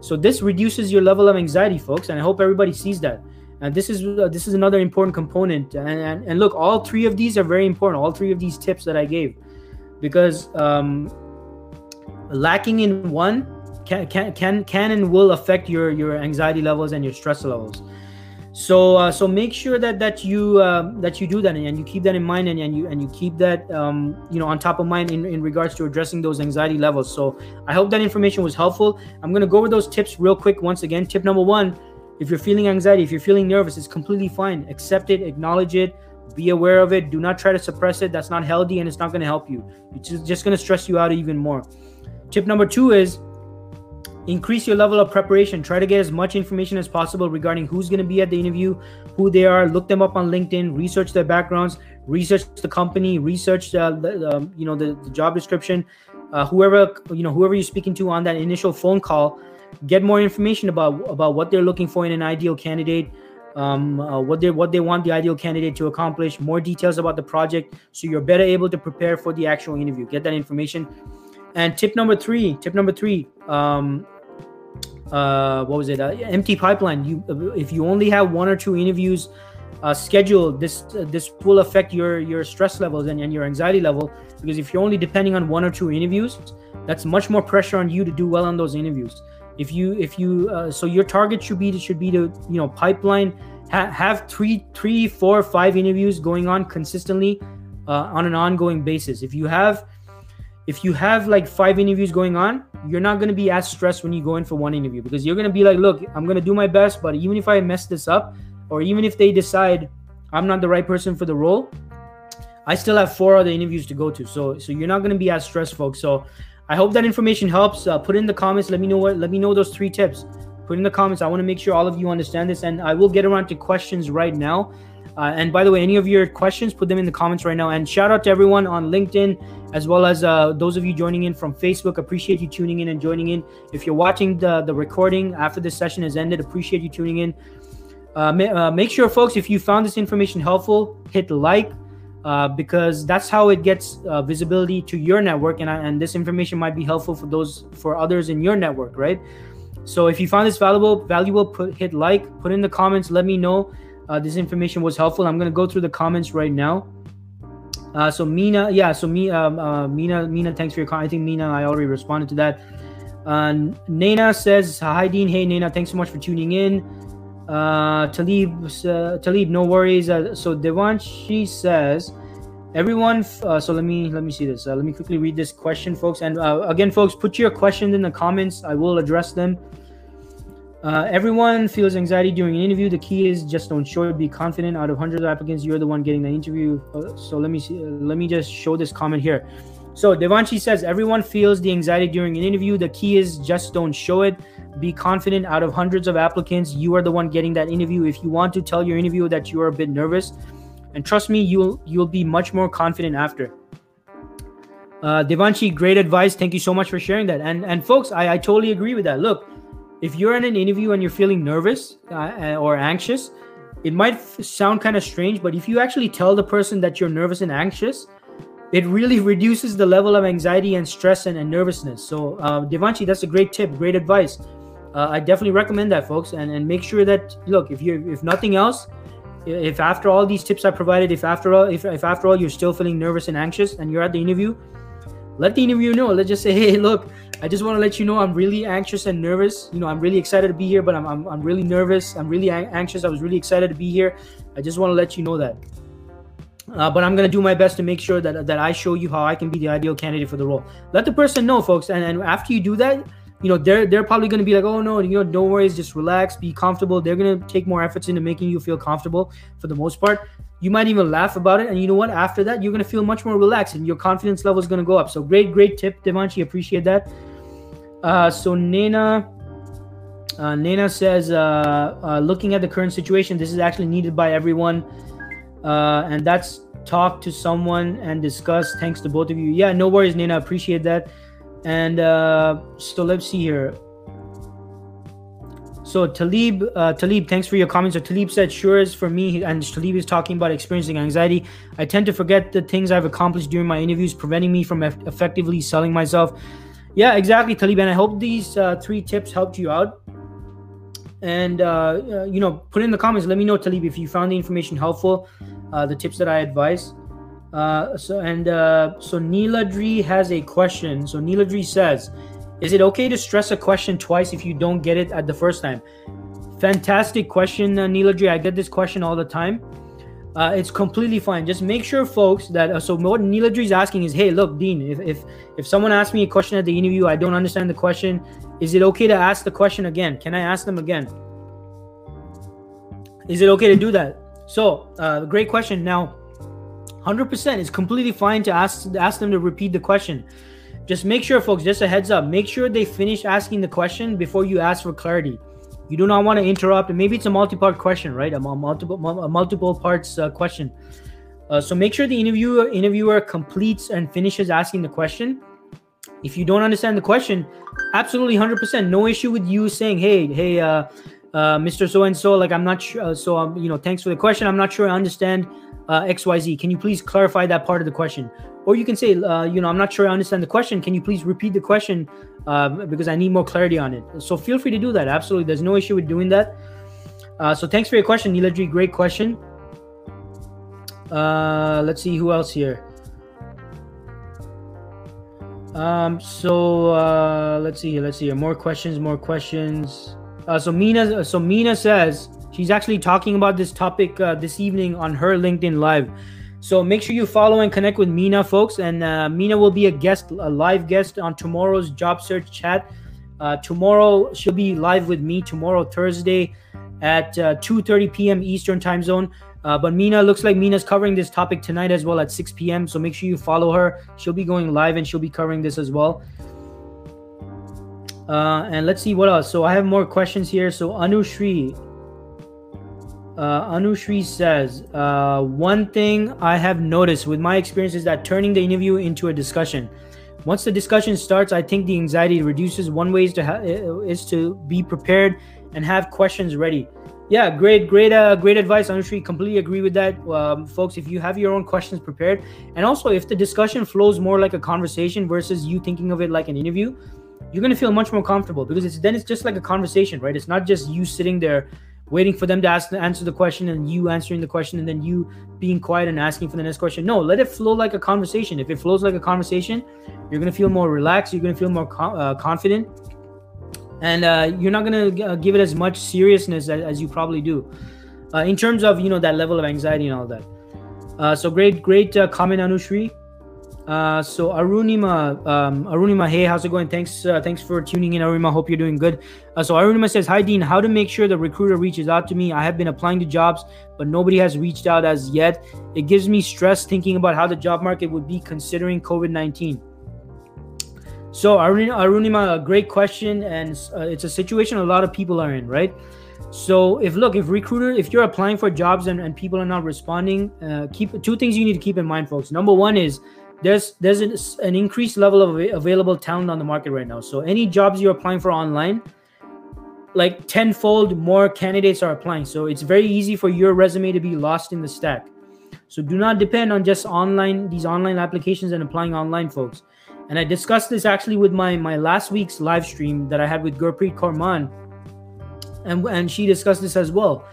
So this reduces your level of anxiety, folks, and I hope everybody sees that. And this is uh, this is another important component. And, and and look, all three of these are very important. All three of these tips that I gave because um, lacking in one can, can can can and will affect your your anxiety levels and your stress levels. So uh, so make sure that that you uh, that you do that and, you keep that in mind and, and you and you keep that um, you know on top of mind in, in regards to addressing those anxiety levels. So i hope that information was helpful. I'm going to go over those tips real quick once again. Tip number one if you're feeling anxiety if you're feeling nervous it's completely fine. Accept it acknowledge it be aware of it. Do not try to suppress it. That's not healthy and it's not going to help you. It's just going to stress you out even more. Tip number two is increase your level of preparation. Try to get as much information as possible regarding who's going to be at the interview, who they are. Look them up on LinkedIn. Research their backgrounds. Research the company. Research uh, the, um, you know the, the job description. Uh, whoever you know whoever you're speaking to on that initial phone call, get more information about about what they're looking for in an ideal candidate um, uh, what they what they want the ideal candidate to accomplish, more details about the project, so you're better able to prepare for the actual interview. Get that information. And tip number three, tip number three, um, uh, what was it? Uh, empty pipeline. You if you only have one or two interviews uh, scheduled, this this will affect your your stress levels and, and your anxiety level because if you're only depending on one or two interviews, that's much more pressure on you to do well on those interviews if you if you uh, so your target should be should be to you know pipeline ha- have three three four five interviews going on consistently uh, on an ongoing basis. If you have if you have like five interviews going on you're not going to be as stressed when you go in for one interview because you're going to be like look i'm going to do my best but even if i mess this up or even if they decide i'm not the right person for the role i still have four other interviews to go to. So so you're not going to be as stressed folks. So I hope that information helps. Uh, put in the comments. Let me know what. Let me know those three tips. Put in the comments. I want to make sure all of you understand this, and I will get around to questions right now. Uh, and by the way, any of your questions, put them in the comments right now. And shout out to everyone on LinkedIn, as well as uh, those of you joining in from Facebook. Appreciate you tuning in and joining in. If you're watching the the recording after this session has ended, appreciate you tuning in. Uh, ma- uh, make sure, folks, if you found this information helpful, hit like uh, because that's how it gets uh, visibility to your network and, and this information might be helpful for those for others in your network right? So if you found this valuable valuable put hit like put in the comments let me know. Uh, this information was helpful. I'm going to go through the comments right now. Uh, so mina yeah so me um, uh, mina mina thanks for your comment. I think mina i already responded to that. Uh, says, Hi, Dean. Hey, Nana, thanks so much for tuning in. Uh, Talib, uh, Talib, no worries. Uh, so Devanshi says, everyone. Uh, so let me let me see this. Uh, let me quickly read this question, folks. And uh, again, folks, put your questions in the comments. I will address them. Uh, everyone feels anxiety during an interview. The key is just don't show it. Be confident. Out of hundreds of applicants, you're the one getting the interview. Uh, so let me see. Uh, let me just show this comment here. So Devanshi says everyone feels the anxiety during an interview. The key is just don't show it. Be confident. Out of hundreds of applicants, you are the one getting that interview. If you want to tell your interviewer that you are a bit nervous, and trust me, you'll you'll be much more confident after. Uh, Devanshi, great advice. Thank you so much for sharing that. And and folks, I, I totally agree with that. Look, if you're in an interview and you're feeling nervous uh, or anxious, it might f- sound kind of strange, but if you actually tell the person that you're nervous and anxious, it really reduces the level of anxiety and stress and, and nervousness. So, uh, that's a great tip, great advice. Uh, I definitely recommend that, folks, and, and make sure that look if you if nothing else, if after all these tips I provided, if after all if, if after all you're still feeling nervous and anxious and you're at the interview, let the interviewer know. Let's just say, hey, look, I just want to let you know I'm really anxious and nervous. You know, I'm really excited to be here, but I'm, I'm, I'm really nervous. I'm really anxious. I was really excited to be here. I just want to let you know that. Uh, but I'm gonna do my best to make sure that that I show you how I can be the ideal candidate for the role. Let the person know, folks. And, and after you do that, you know they're they're probably gonna be like, oh no, you know, don't worry, just relax, be comfortable. They're gonna take more efforts into making you feel comfortable for the most part. You might even laugh about it, and you know what? After that, you're gonna feel much more relaxed, and your confidence level is gonna go up. So great, great tip, Devanshi. Appreciate that. Uh, so Nena, uh, says, uh, uh, looking at the current situation, this is actually needed by everyone, uh, and that's talk to someone and discuss. Thanks to both of you. Yeah, no worries, Nina. Appreciate that. And uh, so let's see here. So Talib, uh, Talib, thanks for your comments. So Talib said, "Sure is for me," and Talib is talking about experiencing anxiety. I tend to forget the things I've accomplished during my interviews, preventing me from eff- effectively selling myself. Yeah, exactly, Talib. And I hope these uh, three tips helped you out. And uh, uh you know, put in the comments. Let me know, Talib, if you found the information helpful, uh, the tips that I advise. Uh, so and so Neeladri has a question. So Neeladri says. Is it okay to stress a question twice if you don't get it at the first time? Fantastic question, uh, Neeladri. I get this question all the time. Uh, it's completely fine. Just make sure, folks, that uh, so what Neeladri is asking is, hey, look, Dean, if, if if someone asks me a question at the interview, I don't understand the question. Is it okay to ask the question again? Can I ask them again? Is it okay to do that? So, uh, great question. Now, 100% is completely fine to ask ask them to repeat the question just make sure, folks, just a heads up, make sure they finish asking the question before you ask for clarity. You do not want to interrupt. Maybe it's a multi-part question, right? A multiple, multiple parts uh, question. Uh, so make sure the interviewer interviewer completes and finishes asking the question. If you don't understand the question, absolutely 100%, no issue with you saying, "Hey, hey, uh, uh, Mr. So and so, like I'm not sure. Uh, so um, you know, thanks for the question. I'm not sure I understand uh, X Y Z. Can you please clarify that part of the question?" or you can say, uh, you know, I'm not sure I understand the question. Can you please repeat the question uh, because I need more clarity on it? So feel free to do that. Absolutely, there's no issue with doing that. Uh, so thanks for your question, Neeladri. Great question. Uh, let's see who else here. Um, so uh, let's see here. Let's see. More questions. More questions. Uh, so Mina. So Mina says she's actually talking about this topic uh, this evening on her LinkedIn live. So make sure you follow and connect with Mina, folks. And uh, Mina will be a guest, a live guest on tomorrow's job search chat. Uh, tomorrow she'll be live with me tomorrow, Thursday, at uh, 2:30 p.m. Eastern time zone. Uh, but Mina looks like Mina's covering this topic tonight as well at 6 p.m. So make sure you follow her. She'll be going live and she'll be covering this as well. Uh, and let's see what else. So I have more questions here. So Anushri, uh, Anushri says, uh, one thing I have noticed with my experience is that turning the interview into a discussion. Once the discussion starts, I think the anxiety reduces. One way is to ha- is to be prepared and have questions ready. Yeah, great, great, uh, great advice, Anushri. Completely agree with that, um, folks. If you have your own questions prepared, and also if the discussion flows more like a conversation versus you thinking of it like an interview, you're gonna feel much more comfortable because it's then it's just like a conversation, right? It's not just you sitting there waiting for them to ask answer the question and you answering the question and then you being quiet and asking for the next question no let it flow like a conversation if it flows like a conversation you're going to feel more relaxed you're going to feel more uh, confident and uh, you're not gonna uh, give it as much seriousness as, as you probably do uh, in terms of you know that level of anxiety and all that uh, so great great uh, comment anushri uh, so Arunima, um, Arunima, hey, how's it going? Thanks, thanks for tuning in, Arunima. Hope you're doing good. so Arunima says, "Hi Dean, how to make sure the recruiter reaches out to me? I have been applying to jobs, but nobody has reached out as yet. It gives me stress thinking about how the job market would be considering COVID-19." So Arun- Arunima, great question, and uh, it's a situation a lot of people are in, right? So if look, if recruiter, if you're applying for jobs and, and people are not responding, uh, keep two things you need to keep in mind, folks. Number one is there's there's an, an increased level of available talent on the market right now. So any jobs you're applying for online, like tenfold more candidates are applying. So it's very easy for your resume to be lost in the stack. So do not depend on just online these online applications and applying online, folks. And I discussed this actually with my my last week's live stream that I had with Gurpreet Korman, and and she discussed this as well.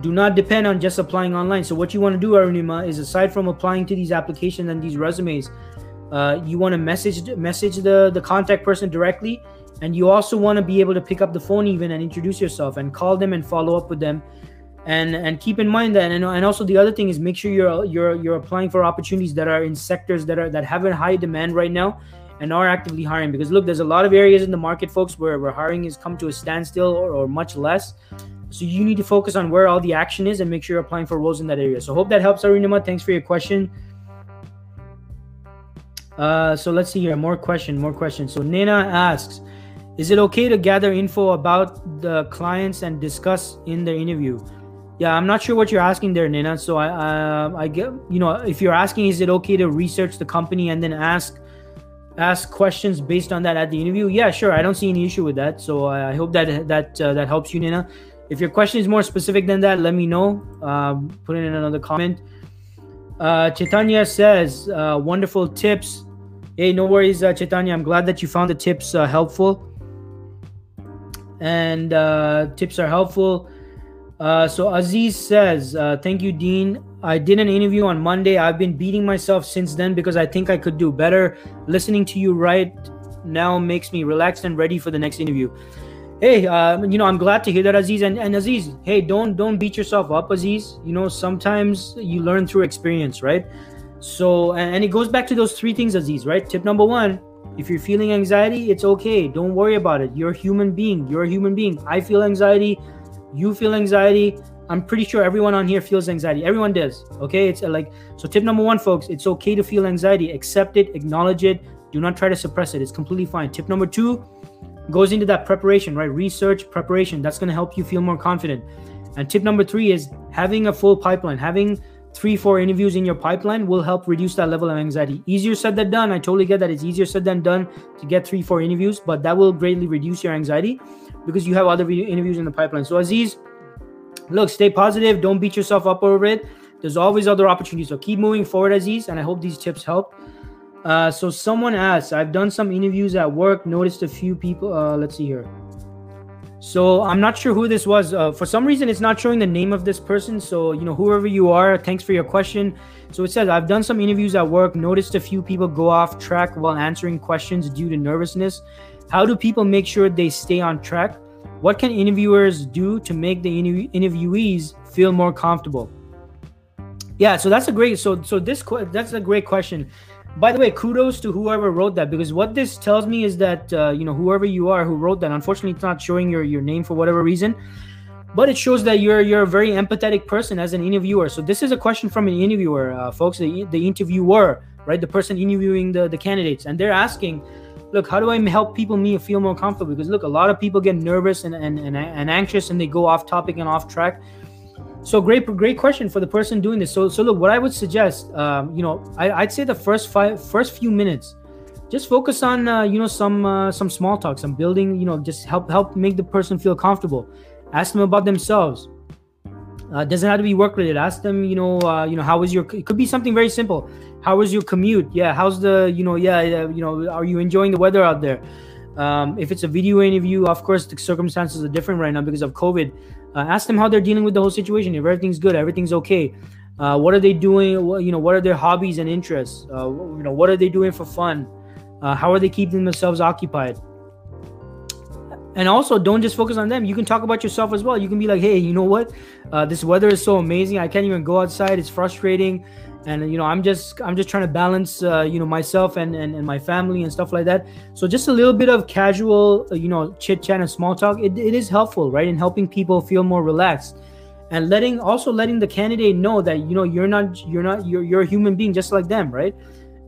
Do not depend on just applying online. So what you want to do, Arunima, is aside from applying to these applications and these resumes, uh, you want to message message the the contact person directly, and you also want to be able to pick up the phone even and introduce yourself and call them and follow up with them and and keep in mind that and, and also the other thing is make sure you're you're you're applying for opportunities that are in sectors that are that have a high demand right now and are actively hiring. Because look there's a lot of areas in the market folks where, where hiring has come to a standstill or, or much less. So you need to focus on where all the action is and make sure you're applying for roles in that area. So hope that helps Arunima. thanks for your question. Uh, so let's see here. More question more questions so nina asks is it okay to gather info about the clients and discuss in the interview? Yeah, I'm not sure what you're asking there, Nina. So I, uh, I get, you know, if you're asking, is it okay to research the company and then ask, ask questions based on that at the interview? Yeah, sure. I don't see any issue with that. So I hope that that uh, that helps you, Nina. If your question is more specific than that, let me know. Um, put it in another comment. Uh, Chaitanya says, uh, wonderful tips. Hey, no worries, uh, Chaitanya. I'm glad that you found the tips uh, helpful. And uh, tips are helpful. Uh, so Aziz says, uh, "Thank you, Dean. I did an interview on Monday. I've been beating myself since then because I think I could do better. Listening to you right now makes me relaxed and ready for the next interview." Hey, uh, you know I'm glad to hear that, Aziz. And, and Aziz, hey, don't don't beat yourself up, Aziz. You know sometimes you learn through experience, right? So and, and it goes back to those three things, Aziz. Right? Tip number one: if you're feeling anxiety, it's okay. Don't worry about it. You're a human being. You're a human being. I feel anxiety you feel anxiety i'm pretty sure everyone on here feels anxiety. Everyone does okay? It's uh, like so tip number one folks it's okay to feel anxiety. Accept it acknowledge it. Do not try to suppress it. It's completely fine. Tip number two goes into that preparation right? Research preparation. That's going to help you feel more confident. And tip number three is having a full pipeline. Having three four interviews in your pipeline will help reduce that level of anxiety. Easier said than done. I totally get that. It's easier said than done to get three four interviews but that will greatly reduce your anxiety because you have other interviews in the pipeline. So Aziz, look, stay positive. Don't beat yourself up over it. There's always other opportunities. So keep moving forward, Aziz, and I hope these tips help. Uh, so someone asked, I've done some interviews at work, noticed a few people. Uh, let's see here. So I'm not sure who this was. Uh, for some reason, it's not showing the name of this person. So you know, whoever you are, thanks for your question. So it says I've done some interviews at work, noticed a few people go off track while answering questions due to nervousness. How do people make sure they stay on track? What can interviewers do to make the interviewees feel more comfortable? Yeah, so that's a great so so this that's a great question. By the way, kudos to whoever wrote that because what this tells me is that uh, you know whoever you are who wrote that. Unfortunately, it's not showing your your name for whatever reason, but it shows that you're you're a very empathetic person as an interviewer. So this is a question from an interviewer, uh, folks. The, the interviewer, right? The person interviewing the the candidates, and they're asking look how do i help people me feel more comfortable? Because look a lot of people get nervous and, and, and, and anxious and they go off topic and off track. So great great question for the person doing this. So so look what i would suggest um, you know I, i'd say the first five first few minutes just focus on uh, you know some uh, some small talk some building you know just help help make the person feel comfortable. Ask them about themselves. Uh, doesn't have to be work related. Ask them you know uh, you know how was your it could be something very simple how was your commute? Yeah how's the you know yeah, yeah you know are you enjoying the weather out there? Um, if it's a video interview of course the circumstances are different right now because of covid. Uh, ask them how they're dealing with the whole situation. If everything's good everything's okay. Uh, what are they doing? What, you know what are their hobbies and interests? Uh, you know what are they doing for fun? Uh, how are they keeping themselves occupied? And also don't just focus on them. You can talk about yourself as well. You can be like hey you know what? Uh, this weather is so amazing. I can't even go outside. It's frustrating and you know i'm just i'm just trying to balance uh, you know myself and, and and my family and stuff like that. So just a little bit of casual uh, you know chit chat and small talk it, it is helpful right? In helping people feel more relaxed and letting also letting the candidate know that you know you're not you're not you're, you're a human being just like them right?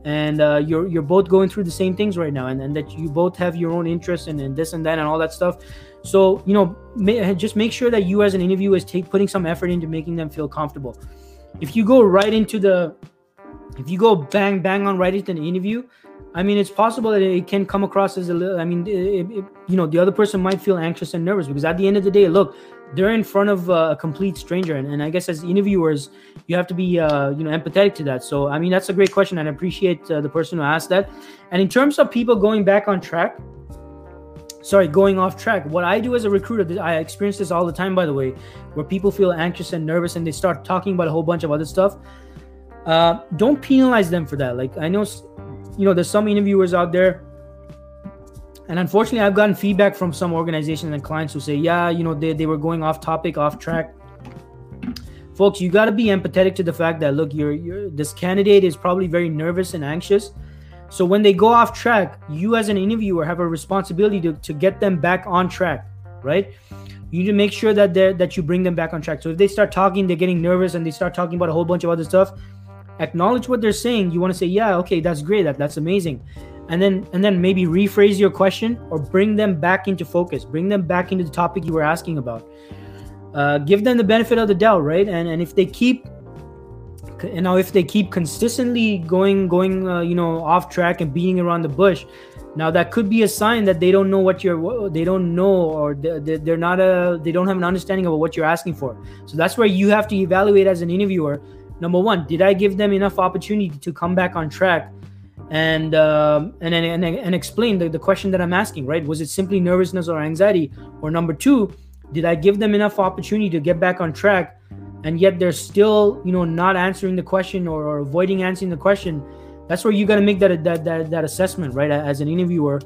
And uh, you're you're both going through the same things right now and, and that you both have your own interests and, and this and that and all that stuff. So you know may, just make sure that you as an interviewer is take putting some effort into making them feel comfortable if you go right into the if you go bang bang on right into the interview, I mean, it's possible that it can come across as a little. I mean, it, it, you know, the other person might feel anxious and nervous because at the end of the day, look, they're in front of a complete stranger, and, and I guess as interviewers, you have to be, uh, you know, empathetic to that. So, I mean, that's a great question, and I appreciate uh, the person who asked that. And in terms of people going back on track, sorry, going off track. What I do as a recruiter, I experience this all the time, by the way, where people feel anxious and nervous and they start talking about a whole bunch of other stuff. Uh, don't penalize them for that. Like I know, you know, there's some interviewers out there, and unfortunately, I've gotten feedback from some organizations and clients who say, yeah, you know, they, they were going off topic, off track. Folks, you got to be empathetic to the fact that look, you're, you're this candidate is probably very nervous and anxious so when they go off track, you as an interviewer have a responsibility to, to get them back on track, right? You need to make sure that they that you bring them back on track. So if they start talking, they're getting nervous and they start talking about a whole bunch of other stuff, acknowledge what they're saying. You want to say, yeah, okay, that's great, that that's amazing. And then and then maybe rephrase your question or bring them back into focus, bring them back into the topic you were asking about. Uh, give them the benefit of the doubt, right? And and if they keep and now if they keep consistently going going uh, you know off track and beating around the bush now that could be a sign that they don't know what you're they don't know or they're not a they don't have an understanding of what you're asking for. So that's where you have to evaluate as an interviewer. Number one did i give them enough opportunity to come back on track? And um, and, and and explain the, the question that i'm asking right? Was it simply nervousness or anxiety? Or number two did i give them enough opportunity to get back on track and yet they're still you know not answering the question or, or avoiding answering the question that's where you got to make that, that that that assessment right? As an interviewer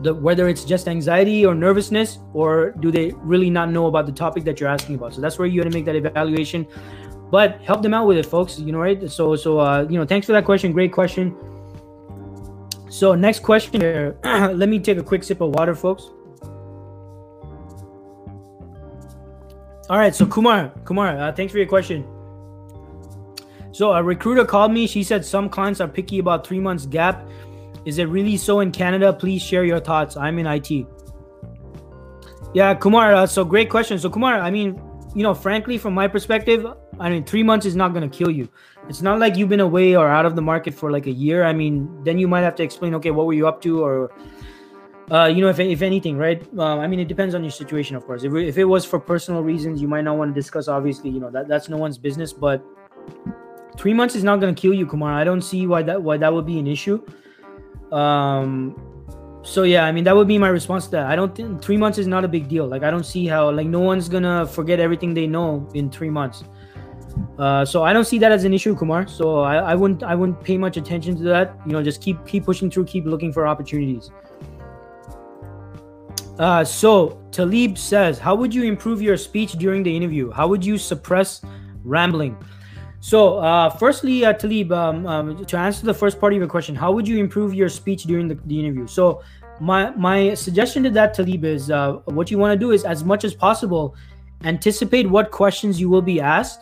the, whether it's just anxiety or nervousness or do they really not know about the topic that you're asking about? So that's where you got to make that evaluation. But help them out with it folks you know right? So so uh you know thanks for that question. Great question. So next question here let me take a quick sip of water folks All right, so Kumar, Kumar, uh, thanks for your question. So a recruiter called me. She said some clients are picky about three months gap. Is it really so in Canada? Please share your thoughts. I'm in IT. Yeah, Kumar. Uh, so great question. So Kumar, I mean, you know, frankly, from my perspective, I mean, three months is not going to kill you. It's not like you've been away or out of the market for like a year. I mean, then you might have to explain, okay, what were you up to, or uh, you know, if, if anything, right? Uh, I mean, it depends on your situation, of course. If, if it was for personal reasons, you might not want to discuss. Obviously, you know that that's no one's business. But three months is not going to kill you, Kumar. I don't see why that why that would be an issue. Um, so yeah, I mean that would be my response to that. I don't think three months is not a big deal. Like I don't see how like no one's gonna forget everything they know in three months. Uh, so I don't see that as an issue, Kumar. So I, I wouldn't I wouldn't pay much attention to that. You know, just keep keep pushing through, keep looking for opportunities. Uh, so Talib says, how would you improve your speech during the interview? How would you suppress rambling? So, uh, firstly, uh, Talib, um, um, to answer the first part of your question, how would you improve your speech during the, the interview? So, my my suggestion to that, Talib, is uh, what you want to do is as much as possible anticipate what questions you will be asked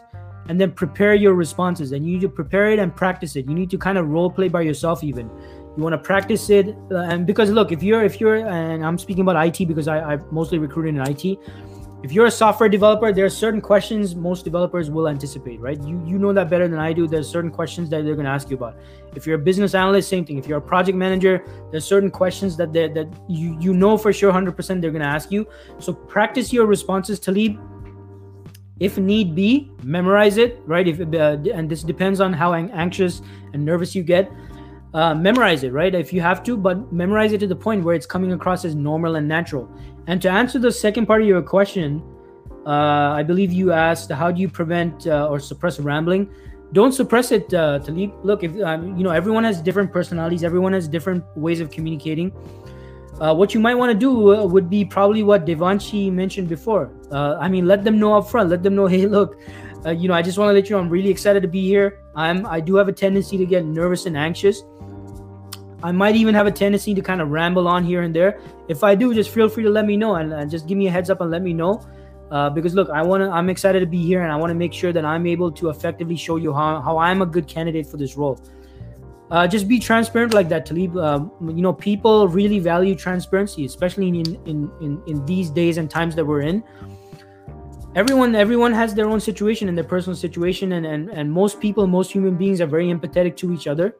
and then prepare your responses and you need to prepare it and practice it you need to kind of role play by yourself even you want to practice it uh, and because look if you're if you're and i'm speaking about it because I, i've mostly recruited in it if you're a software developer there are certain questions most developers will anticipate right? You you know that better than i do. There's certain questions that they're going to ask you about. If you're a business analyst same thing. If you're a project manager there's certain questions that they that you you know for sure 100% they're going to ask you. So practice your responses talib. If need be memorize it right? If uh, and this depends on how anxious and nervous you get uh, memorize it, right? If you have to, but memorize it to the point where it's coming across as normal and natural. And to answer the second part of your question, uh, I believe you asked, how do you prevent uh, or suppress rambling? Don't suppress it, uh, Talib. Look, if um, you know, everyone has different personalities, everyone has different ways of communicating. Uh, what you might want to do uh, would be probably what Devanshi mentioned before. I mean, let them know up front. Let them know, hey, look, you know, I just want to let you know I'm really excited to be here. I'm I do have a tendency to get nervous and anxious. I might even have a tendency to kind of ramble on here and there. If I do, just feel free to let me know and, and just give me a heads up and let me know. Uh, because look, I want to. I'm excited to be here, and I want to make sure that I'm able to effectively show you how, how I'm a good candidate for this role. Uh, just be transparent like that, Talib. Uh, you know, people really value transparency, especially in, in in in these days and times that we're in. everyone everyone has their own situation and their personal situation and and, and most people most human beings are very empathetic to each other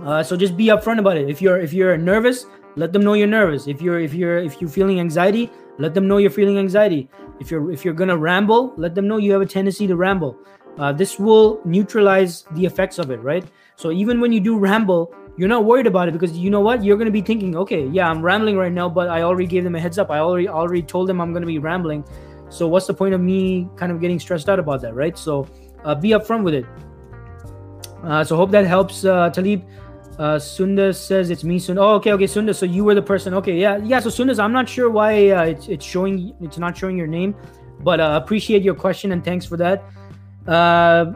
uh, so just be upfront about it. If you're if you're nervous let them know you're nervous. If you're if you're if you're feeling anxiety let them know you're feeling anxiety. If you're if you're gonna ramble let them know you have a tendency to ramble. Uh, this will neutralize the effects of it right? So even when you do ramble you're not worried about it because you know what? You're going to be thinking okay yeah i'm rambling right now but i already gave them a heads up. I already already told them i'm going to be rambling. So what's the point of me kind of getting stressed out about that right? So uh, be upfront with it. Uh, so hope that helps uh, talib uh, Sunda says it's me. Sunda. Oh, okay, okay, Sunda. So you were the person. Okay, yeah, yeah. So Sunda, I'm not sure why uh, it's, it's showing. It's not showing your name, but uh, appreciate your question and thanks for that. Uh,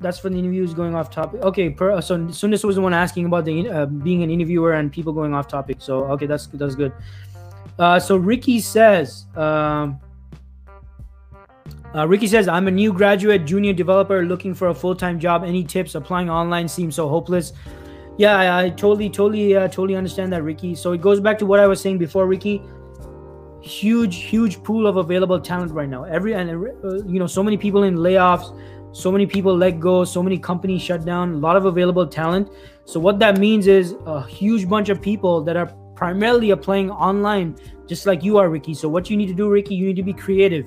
that's for the interviews going off topic. Okay, per, so Sundis was the one asking about the uh, being an interviewer and people going off topic. So okay, that's that's good. Uh, so Ricky says, um, uh, Ricky says, I'm a new graduate junior developer looking for a full time job. Any tips? Applying online seems so hopeless. Yeah, I, I totally, totally, uh, totally understand that, Ricky. So it goes back to what I was saying before, Ricky. Huge, huge pool of available talent right now. Every and uh, you know, so many people in layoffs so many people let go so many companies shut down a lot of available talent so what that means is a huge bunch of people that are primarily applying online just like you are ricky so what you need to do ricky you need to be creative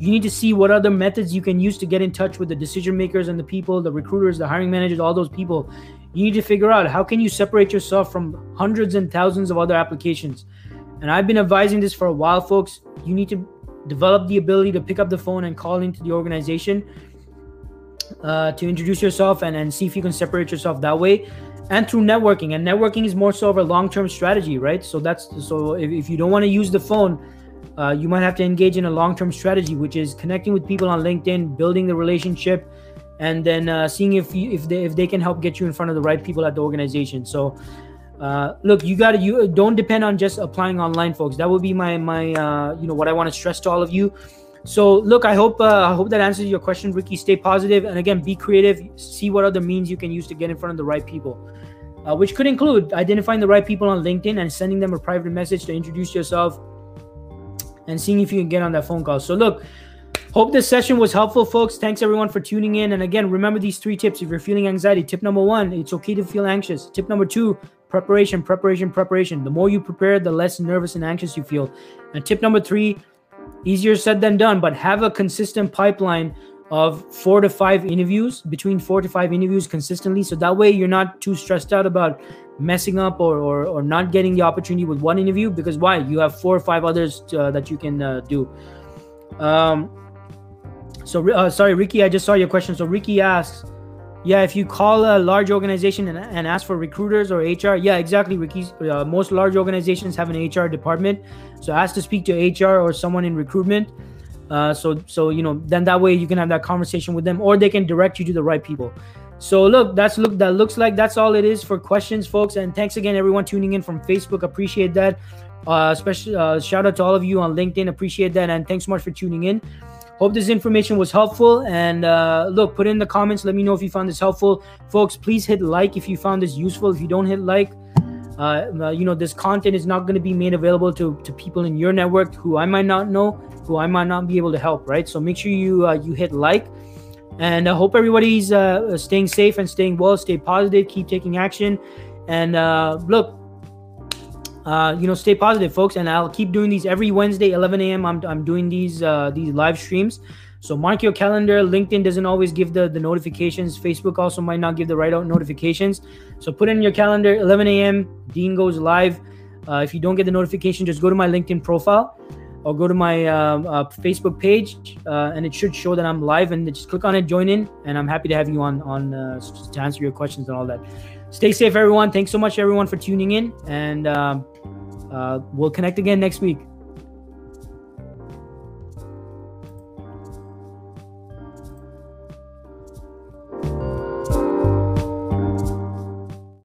you need to see what other methods you can use to get in touch with the decision makers and the people the recruiters the hiring managers all those people. You need to figure out how can you separate yourself from hundreds and thousands of other applications. And i've been advising this for a while folks. You need to develop the ability to pick up the phone and call into the organization uh, to introduce yourself and, and see if you can separate yourself that way. And through networking and networking is more so of a long-term strategy right? So that's so if, if you don't want to use the phone uh, you might have to engage in a long-term strategy which is connecting with people on linkedin building the relationship and then uh, seeing if you, if they if they can help get you in front of the right people at the organization so uh, look you got to you don't depend on just applying online folks that would be my my uh, you know what i want to stress to all of you so look, I hope uh, I hope that answers your question, Ricky. Stay positive and again, be creative. See what other means you can use to get in front of the right people, uh, which could include identifying the right people on LinkedIn and sending them a private message to introduce yourself, and seeing if you can get on that phone call. So look. Hope this session was helpful, folks. Thanks everyone for tuning in. And again, remember these three tips. If you're feeling anxiety, tip number one, it's okay to feel anxious. Tip number two, preparation, preparation, preparation. The more you prepare, the less nervous and anxious you feel. And tip number three, easier said than done, but have a consistent pipeline of four to five interviews, between four to five interviews consistently. So that way you're not too stressed out about messing up or, or, or not getting the opportunity with one interview because why? You have four or five others to, uh, that you can uh, do. Um, so, uh, sorry, Ricky, I just saw your question. So, Ricky asks, yeah, if you call a large organization and, and ask for recruiters or HR, yeah, exactly, Ricky. Uh, most large organizations have an HR department, so ask to speak to HR or someone in recruitment. Uh, so, so you know, then that way you can have that conversation with them, or they can direct you to the right people. So, look, that's look that looks like that's all it is for questions, folks. And thanks again, everyone tuning in from Facebook. Appreciate that. Uh, special uh, shout out to all of you on LinkedIn. Appreciate that, and thanks so much for tuning in. Hope this information was helpful. And uh, look, put in the comments. Let me know if you found this helpful. Folks, please hit like if you found this useful. If you don't hit like, uh, uh you know, this content is not going to be made available to, to people in your network who I might not know, who I might not be able to help, right? So make sure you uh, you hit like. And I hope everybody's uh, staying safe and staying well. Stay positive. Keep taking action. And uh, look, uh, you know, stay positive, folks. And I'll keep doing these every Wednesday, 11 a.m. I'm, I'm doing these uh, these live streams. So mark your calendar. LinkedIn doesn't always give the, the notifications. Facebook also might not give the right out notifications. So put in your calendar, 11 a.m. Dean goes live. Uh, if you don't get the notification, just go to my LinkedIn profile or go to my uh, uh, Facebook page, uh, and it should show that I'm live. And just click on it, join in, and I'm happy to have you on on uh, to answer your questions and all that. Stay safe, everyone. Thanks so much, everyone, for tuning in, and um, uh, we'll connect again next week.